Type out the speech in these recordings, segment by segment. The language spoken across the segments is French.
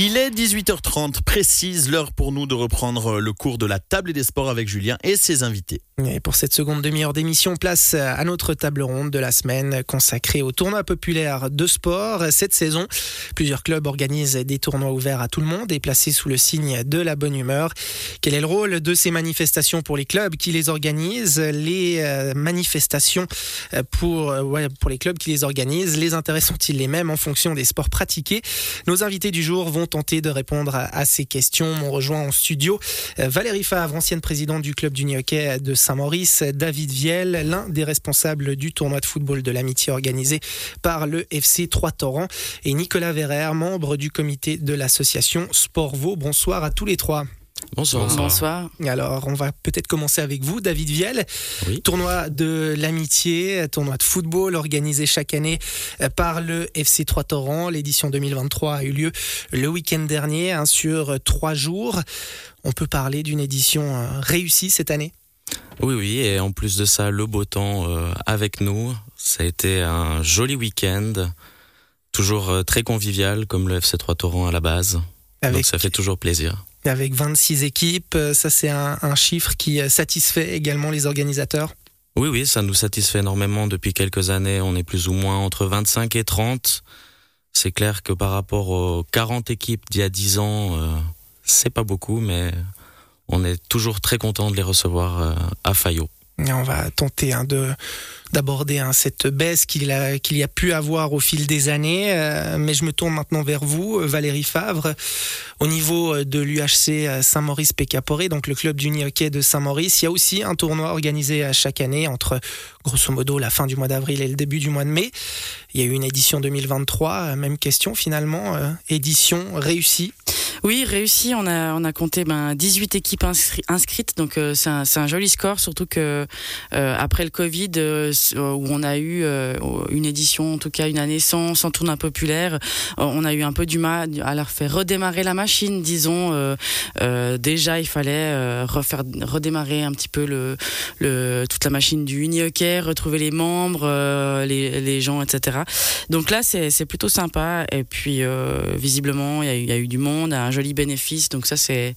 Il est 18h30, précise l'heure pour nous de reprendre le cours de la table des sports avec Julien et ses invités. Pour cette seconde demi-heure d'émission, place à notre table ronde de la semaine consacrée au tournoi populaire de sport. Cette saison, plusieurs clubs organisent des tournois ouverts à tout le monde et placés sous le signe de la bonne humeur. Quel est le rôle de ces manifestations pour les clubs qui les organisent? Les euh, manifestations euh, pour, euh, pour les clubs qui les organisent, les intérêts sont-ils les mêmes en fonction des sports pratiqués? Nos invités du jour vont tenter de répondre à, ces questions. On rejoint en studio Valérie Favre, ancienne présidente du club du hockey de Saint-Maurice, David Viel, l'un des responsables du tournoi de football de l'amitié organisé par le FC 3 Torrents, et Nicolas Verrer, membre du comité de l'association Sport Vaux. Bonsoir à tous les trois. Bonsoir. Bonsoir. Alors, on va peut-être commencer avec vous, David Viel. Tournoi de l'amitié, tournoi de football organisé chaque année euh, par le FC 3 Torrents. L'édition 2023 a eu lieu le week-end dernier, hein, sur trois jours. On peut parler d'une édition euh, réussie cette année? Oui, oui, et en plus de ça, le beau temps euh, avec nous. Ça a été un joli week-end, toujours euh, très convivial comme le FC3 Torrent à la base. Donc ça fait toujours plaisir. Avec 26 équipes, euh, ça c'est un, chiffre qui satisfait également les organisateurs Oui, oui, ça nous satisfait énormément depuis quelques années. On est plus ou moins entre 25 et 30. C'est clair que par rapport aux 40 équipes d'il y a 10 ans, c'est pas beaucoup, mais on est toujours très content de les recevoir euh, à Fayot. On va tenter hein, de d'aborder hein, cette baisse qu'il a y a pu avoir au fil des années. Euh, mais je me tourne maintenant vers vous, Valérie Favre, au niveau euh, de l'UHC Saint-Maurice Pécaporé, donc le club du hockey de Saint-Maurice. Il y a aussi un tournoi organisé chaque année entre grosso modo la fin du mois d'avril et le début du mois de mai. Il y a eu une édition 2023, même question finalement, édition réussie. Oui, réussi. On a, on a compté ben, 18 équipes inscrites, donc euh, c'est un, un, joli score, surtout que euh, après le Covid, euh, où on a eu une édition, en tout cas une année sans, sans tournoi populaire, on a eu un peu du mal à leur faire redémarrer la machine, disons. déjà, il fallait refaire redémarrer un petit peu le, le toute la machine du uni hockey, retrouver les membres, les, les gens, etc. Donc là, c'est plutôt sympa. Et puis, visiblement, il y, y a eu du monde un joli bénéfice. Donc ça, c'est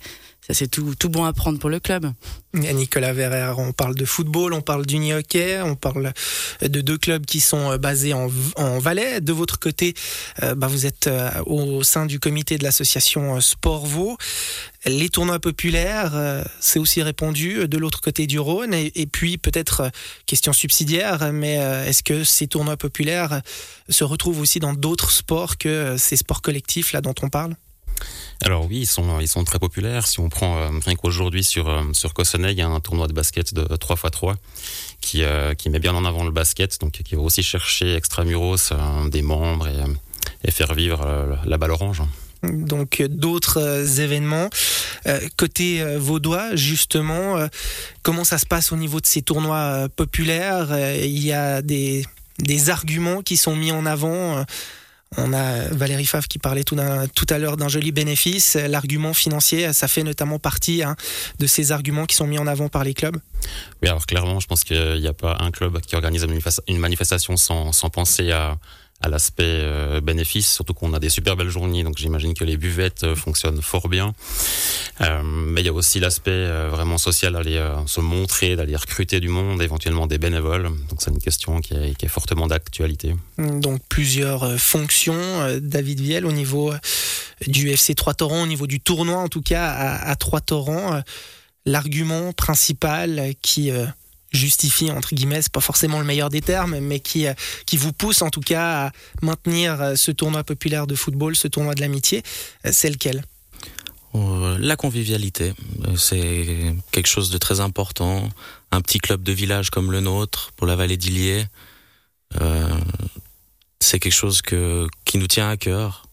tout, bon à prendre pour le club. Nicolas Verrer, on parle de football, on parle d'uni hockey, on parle de deux clubs qui sont euh, basés en, en Valais. De votre côté, euh, bah vous êtes euh, au sein du comité de l'association Sport Vaux. Les tournois populaires, c'est aussi répandu de l'autre côté du Rhône. Et, et puis peut-être question subsidiaire, mais est-ce que ces tournois populaires se retrouvent aussi dans d'autres sports que ces sports collectifs là dont on parle? Alors oui, ils sont ils sont très populaires. Si on prend euh, rien qu'aujourd'hui sur euh, sur Cossonay, il y a un tournoi de basket de 3x3 qui euh, qui met bien en avant le basket, donc qui va aussi chercher extramuros des membres et, et faire vivre la balle orange donc d'autres événements. côté vaudois, justement, comment ça se passe au niveau de ces tournois populaires? Il y a des, des arguments qui sont mis en avant on a Valérie Favre qui parlait tout, à l'heure d'un joli bénéfice. L'argument financier, ça fait notamment partie hein, de ces arguments qui sont mis en avant par les clubs. Oui, alors clairement, je pense qu'il n'y a pas un club qui organise une manifestation sans penser à, à l'aspect euh, bénéfice, surtout qu'on a des super belles journées, donc j'imagine que les buvettes euh, fonctionnent fort bien. Euh, mais il y a aussi l'aspect vraiment social, d'aller se montrer, d'aller recruter du monde, éventuellement des bénévoles. Donc c'est une question qui est, fortement d'actualité. Donc plusieurs fonctions, David Viel, au niveau du FC 3 Torrents, au niveau du tournoi en tout cas à, à 3 Torrents. L'argument principal qui justifie entre guillemets, c'est pas forcément le meilleur des termes, mais qui euh, qui vous pousse en tout cas à maintenir euh, ce tournoi populaire de football, ce tournoi de l'amitié, euh, c'est lequel? La convivialité, c'est quelque chose de très important. Un petit club de village comme le nôtre pour la vallée d'Illier, c'est quelque chose que qui nous tient à cœur.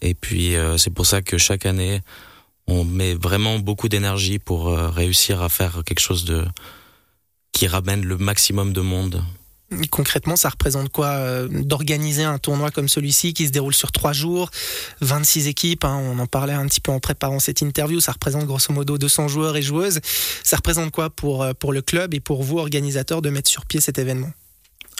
Et puis c'est pour ça que chaque année on met vraiment beaucoup d'énergie pour réussir à faire quelque chose de qui ramène le maximum de monde. Concrètement, ça représente quoi euh, d'organiser un tournoi comme celui-ci qui se déroule sur trois jours, 26 équipes, hein, on en parlait un petit peu en préparant cette interview, ça représente grosso modo 200 joueurs et joueuses. Ça représente quoi pour, euh, pour le club et pour vous, organisateurs, de mettre sur pied cet événement?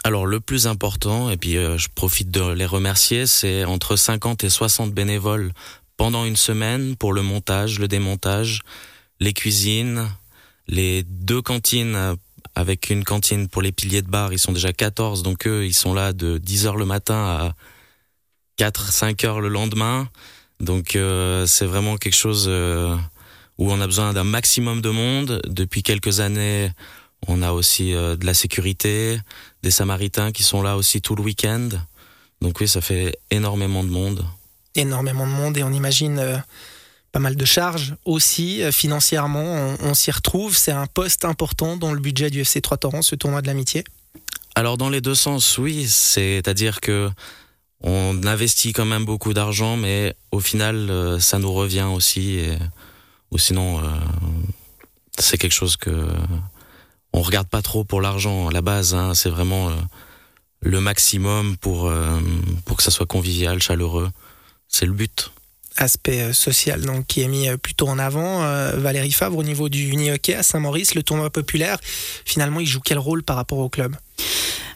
Alors le plus important, et puis euh, je profite de les remercier, c'est entre 50 et 60 bénévoles pendant une semaine pour le montage, le démontage, les cuisines, les deux cantines avec une cantine pour les piliers de bar, ils sont déjà 14, donc eux, ils sont là de 10h le matin à 4, 5 heures le lendemain. Donc euh, c'est vraiment quelque chose euh, où on a besoin d'un maximum de monde. Depuis quelques années, on a aussi euh, de la sécurité, des Samaritains qui sont là aussi tout le week-end. Donc oui, ça fait énormément de monde. Énormément de monde et on imagine pas mal de charges aussi financièrement. On, s'y retrouve. C'est un poste important dans le budget du FC 3 Torrents, ce tournoi de l'amitié. Alors dans les deux sens, oui. C'est-à-dire que on investit quand même beaucoup d'argent, mais au final, euh, ça nous revient aussi. ou sinon, euh, c'est quelque chose que on regarde pas trop pour l'argent la base. Hein, c'est vraiment euh, le maximum pour pour que ça soit convivial, chaleureux. C'est le but. Aspect social donc qui est mis plutôt en avant. Valérie Favre au niveau du uni hockey à Saint-Maurice, le tournoi populaire. Finalement, il joue quel rôle par rapport au club?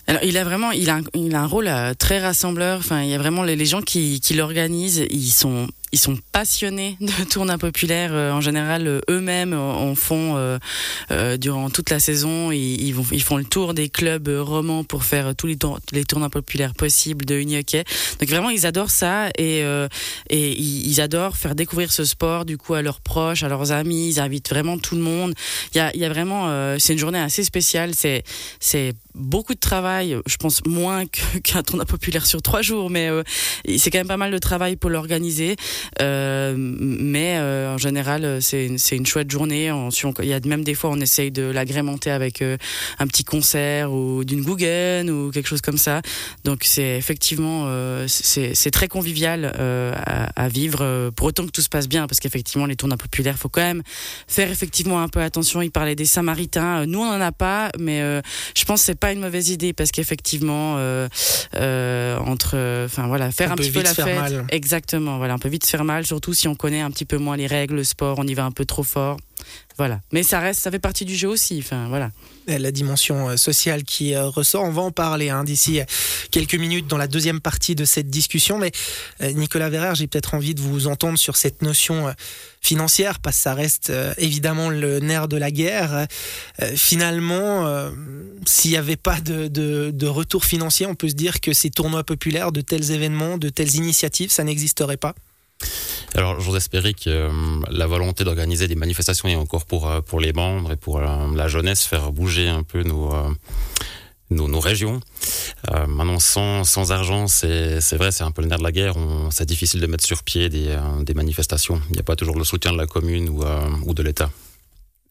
Alors, il a vraiment, il a, il a un rôle euh, très rassembleur. Enfin, il y a vraiment les, les gens qui, qui l'organisent. Ils sont ils sont passionnés de tournois populaires. Euh, en général, euh, eux-mêmes en font euh, durant toute la saison. Ils, ils, vont, ils font le tour des clubs romans pour faire tous les, tour les tournois populaires possibles de hockey. Donc vraiment, ils adorent ça et, et ils, adorent faire découvrir ce sport du coup à leurs proches, à leurs amis. Ils invitent vraiment tout le monde. Il y a, y a vraiment, c'est une journée assez spéciale. C'est, c'est beaucoup de travail. Je pense moins qu'un tournoi populaire sur trois jours, mais c'est quand même pas mal de travail pour l'organiser. Euh, mais euh, en général, c'est une, une chouette journée. il y a même des fois, on essaye de l'agrémenter avec euh, un petit concert ou d'une Guggen ou quelque chose comme ça. Donc c'est effectivement, c'est très convivial à, à, vivre, pour autant que tout se passe bien, parce qu'effectivement, les tournois populaires, faut quand même faire effectivement un peu attention. Il parlait des Samaritains. Nous, on en a pas, mais je pense que c'est pas une mauvaise idée parce qu'effectivement, entre, enfin voilà, faire un petit peu la fête, exactement, voilà, on peut vite faire mal, surtout si on connaît un petit peu moins les règles, le sport, on y va un peu trop fort. Voilà. Mais ça reste, ça fait partie du jeu aussi. Enfin, voilà. La dimension euh, sociale qui euh, ressort, on va en parler hein, d'ici euh, quelques minutes dans la deuxième partie de cette discussion. Mais Nicolas Verrer, j'ai peut-être envie de vous entendre sur cette notion financière, parce que ça reste évidemment le nerf de la guerre. finalement, s'il n'y avait pas de, de, retour financier, on peut se dire que ces tournois populaires, de tels événements, de telles initiatives, ça n'existerait pas alors, j'ose espérer que euh, la volonté d'organiser des manifestations est encore pour, euh, pour les membres et pour euh, la jeunesse, faire bouger un peu nos, nos, régions. maintenant, sans, sans argent, c'est vrai, c'est un peu le nerf de la guerre. C'est difficile de mettre sur pied des, des manifestations. Il n'y a pas toujours le soutien de la commune ou, ou de l'État.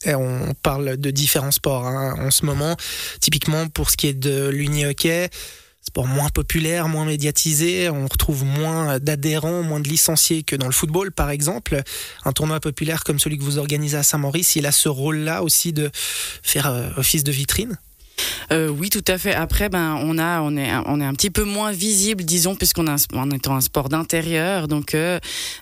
on parle de différents sports hein, en ce moment. Typiquement, pour ce qui est de l'uni-hockey, sport moins populaire, moins médiatisé, on retrouve moins d'adhérents, moins de licenciés que dans le football par exemple. Un tournoi populaire comme celui que vous organisez à Saint-Maurice, il a ce rôle-là aussi de faire euh, office de vitrine? Euh, oui, tout à fait. Après, ben, on a, on est, on est un petit peu moins visible, disons, puisqu'on a, en un sport d'intérieur, donc euh,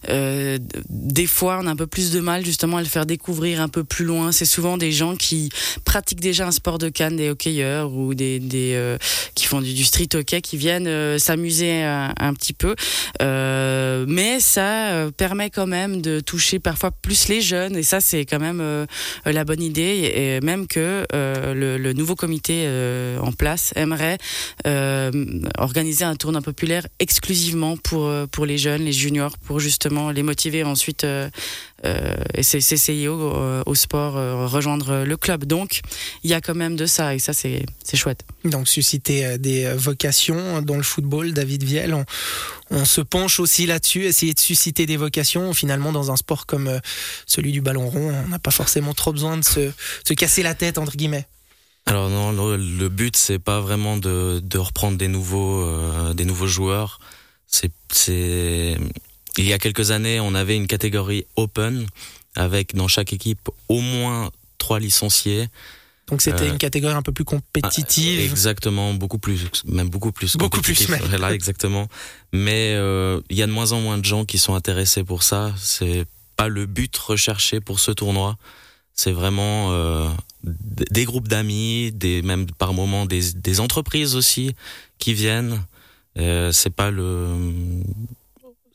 euh, des fois, on a un peu plus de mal justement à le faire découvrir un peu plus loin. C'est souvent des gens qui pratiquent déjà un sport de canne, des hockeyeurs ou des, euh, qui font du, street hockey, qui viennent s'amuser un, petit peu. mais ça permet quand même de toucher parfois plus les jeunes, et ça, c'est quand même la bonne idée, et même que le nouveau comité euh, en place aimerait euh, organiser un tournoi populaire exclusivement pour, euh, pour les jeunes, les juniors, pour justement les motiver ensuite et c'est au, au sport rejoindre le club. Donc il y a quand même de ça et ça c'est chouette. Donc susciter des vocations dans le football, David Viel, on, se penche aussi là-dessus, essayer de susciter des vocations. Finalement, dans un sport comme celui du ballon rond, on n'a pas forcément trop besoin de se casser la tête, entre guillemets. Alors non, le, but c'est pas vraiment de, de reprendre des nouveaux euh, des nouveaux joueurs. C'est c'est il y a quelques années, on avait une catégorie open avec dans chaque équipe au moins trois licenciés. Donc c'était une euh, catégorie un peu plus compétitive. Ah, exactement, beaucoup plus, même beaucoup plus. Beaucoup plus, même. Là, exactement. Mais euh, il y a de moins en moins de gens qui sont intéressés pour ça. C'est pas le but recherché pour ce tournoi. C'est vraiment euh, des groupes d'amis, des même par moments des, entreprises aussi qui viennent. Euh, c'est pas le,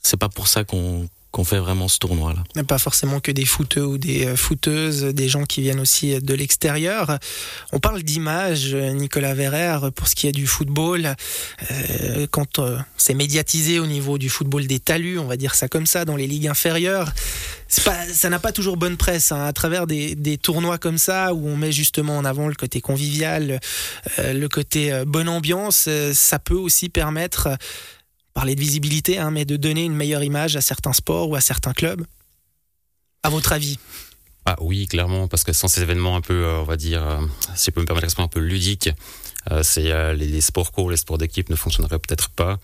c'est pas pour ça qu'on fait vraiment ce tournoi-là. Pas forcément que des footeux ou des euh, footeuses, des gens qui viennent aussi de l'extérieur. On parle d'image, Nicolas Verrer, pour ce qui est du football. Quand c'est médiatisé au niveau du football des talus, on va dire ça comme ça, dans les ligues inférieures, ça n'a pas toujours bonne presse. Hein, à travers des, tournois comme ça, où on met justement en avant le côté convivial, le côté bonne ambiance, ça peut aussi permettre parler de visibilité, hein, mais de donner une meilleure image à certains sports ou à certains clubs À votre avis? Ah oui, clairement, parce que sans ces événements un peu, euh, on va dire, euh, si je peux me permettre l'expression, un peu ludique, euh, c'est les, sports courts, les sports d'équipe ne fonctionneraient peut-être pas.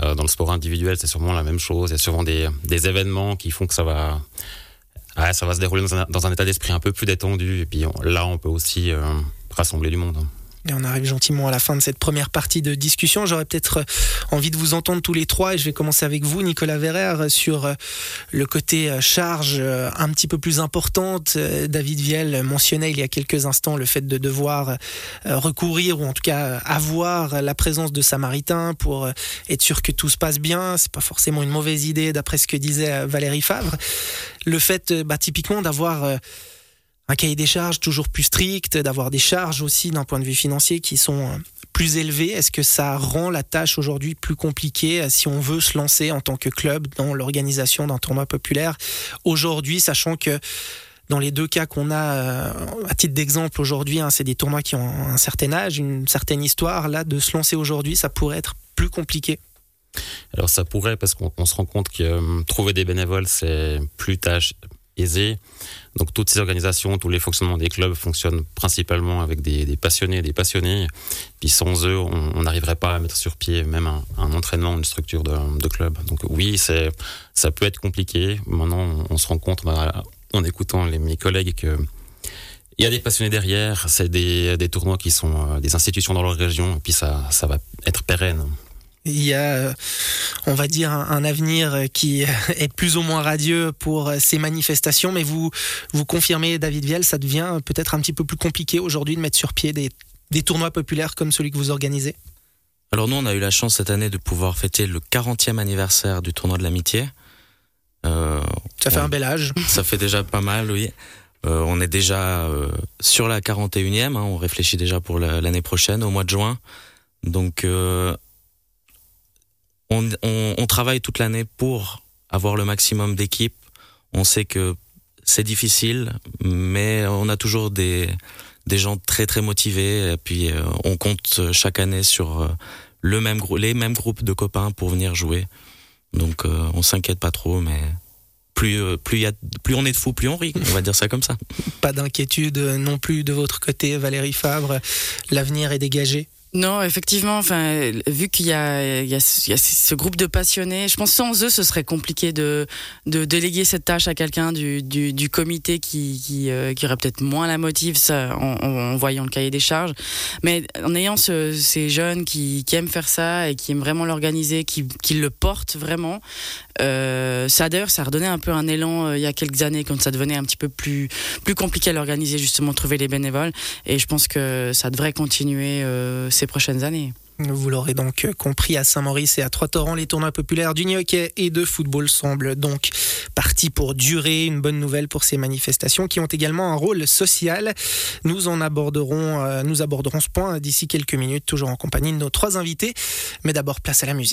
dans le sport individuel, c'est sûrement la même chose. Il y a sûrement des, événements qui font que ça va, ça va se dérouler dans un, état d'esprit un peu plus détendu. Et puis là, on peut aussi rassembler du monde. Et on arrive gentiment à la fin de cette première partie de discussion. J'aurais peut-être euh, envie de vous entendre tous les trois et je vais commencer avec vous, Nicolas Verrer, sur euh, le côté euh, charge un petit peu plus importante. David Viel mentionnait il y a quelques instants le fait de devoir recourir ou en tout cas avoir la présence de Samaritains pour être sûr que tout se passe bien. C'est pas forcément une mauvaise idée d'après ce que disait Valérie Favre. Le fait, bah, typiquement, d'avoir un cahier des charges toujours plus strict, d'avoir des charges aussi d'un point de vue financier qui sont euh, plus élevées. Est-ce que ça rend la tâche aujourd'hui plus compliquée euh, si on veut se lancer en tant que club dans l'organisation d'un tournoi populaire aujourd'hui, sachant que dans les deux cas qu'on a, euh, à titre d'exemple aujourd'hui, hein, c'est des tournois qui ont un certain âge, une certaine histoire. Là, de se lancer aujourd'hui, ça pourrait être plus compliqué. Alors ça pourrait parce qu'on se rend compte que trouver des bénévoles, c'est plus tâche Donc toutes ces organisations, tous les fonctionnements des clubs fonctionnent principalement avec des, passionnés, des passionnés. Puis sans eux, on n'arriverait pas à mettre sur pied même un, entraînement, une structure de, club. Donc oui, c'est ça peut être compliqué. Maintenant, on, se rend compte bah, en écoutant les, mes collègues que il y a des passionnés derrière, c'est des, des, tournois qui sont euh, des institutions dans leur région, et puis ça, ça va être pérenne il y a, on va dire, un, avenir qui est plus ou moins radieux pour ces manifestations. Mais vous, vous confirmez, David Viel, ça devient peut-être un petit peu plus compliqué aujourd'hui de mettre sur pied des, des tournois populaires comme celui que vous organisez Alors nous, on a eu la chance cette année de pouvoir fêter le 40e anniversaire du tournoi de l'amitié. Euh, ça fait un bel âge. Ça fait déjà pas mal, oui. Euh, on est déjà euh, sur la 41e, hein, on réfléchit déjà pour l'année prochaine, au mois de juin. Donc euh, on, travaille toute l'année pour avoir le maximum d'équipes. On sait que c'est difficile, mais on a toujours des, des gens très très motivés. Et puis euh, on compte chaque année sur euh, le même les mêmes groupes de copains pour venir jouer. Donc euh, on s'inquiète pas trop, mais plus plus y a, plus on est de fous, plus on rit. On va dire ça comme ça. Pas d'inquiétude non plus de votre côté, Valérie Fabre. L'avenir est dégagé. Non, effectivement, enfin, vu qu'il y a, il y, a, ce groupe de passionnés, je pense sans eux, ce serait compliqué de, de déléguer cette tâche à quelqu'un du, du, du, comité qui, qui, euh, qui aurait peut-être moins la motive ça, en, en, voyant le cahier des charges. Mais en ayant ce, ces jeunes qui, qui, aiment faire ça et qui aiment vraiment l'organiser, qui, qui le portent vraiment, euh, ça d'ailleurs, ça a redonné un peu un élan euh, il y a quelques années quand ça devenait un petit peu plus, plus compliqué à l'organiser, justement, trouver les bénévoles. Et je pense que ça devrait continuer euh, ces prochaines années. Vous l'aurez donc compris, à Saint-Maurice et à Trois-Torrents, les tournois populaires du hockey et de football semblent donc partis pour durer. Une bonne nouvelle pour ces manifestations qui ont également un rôle social. Nous en aborderons, nous aborderons ce point d'ici quelques minutes, toujours en compagnie de nos trois invités. Mais d'abord, place à la musique.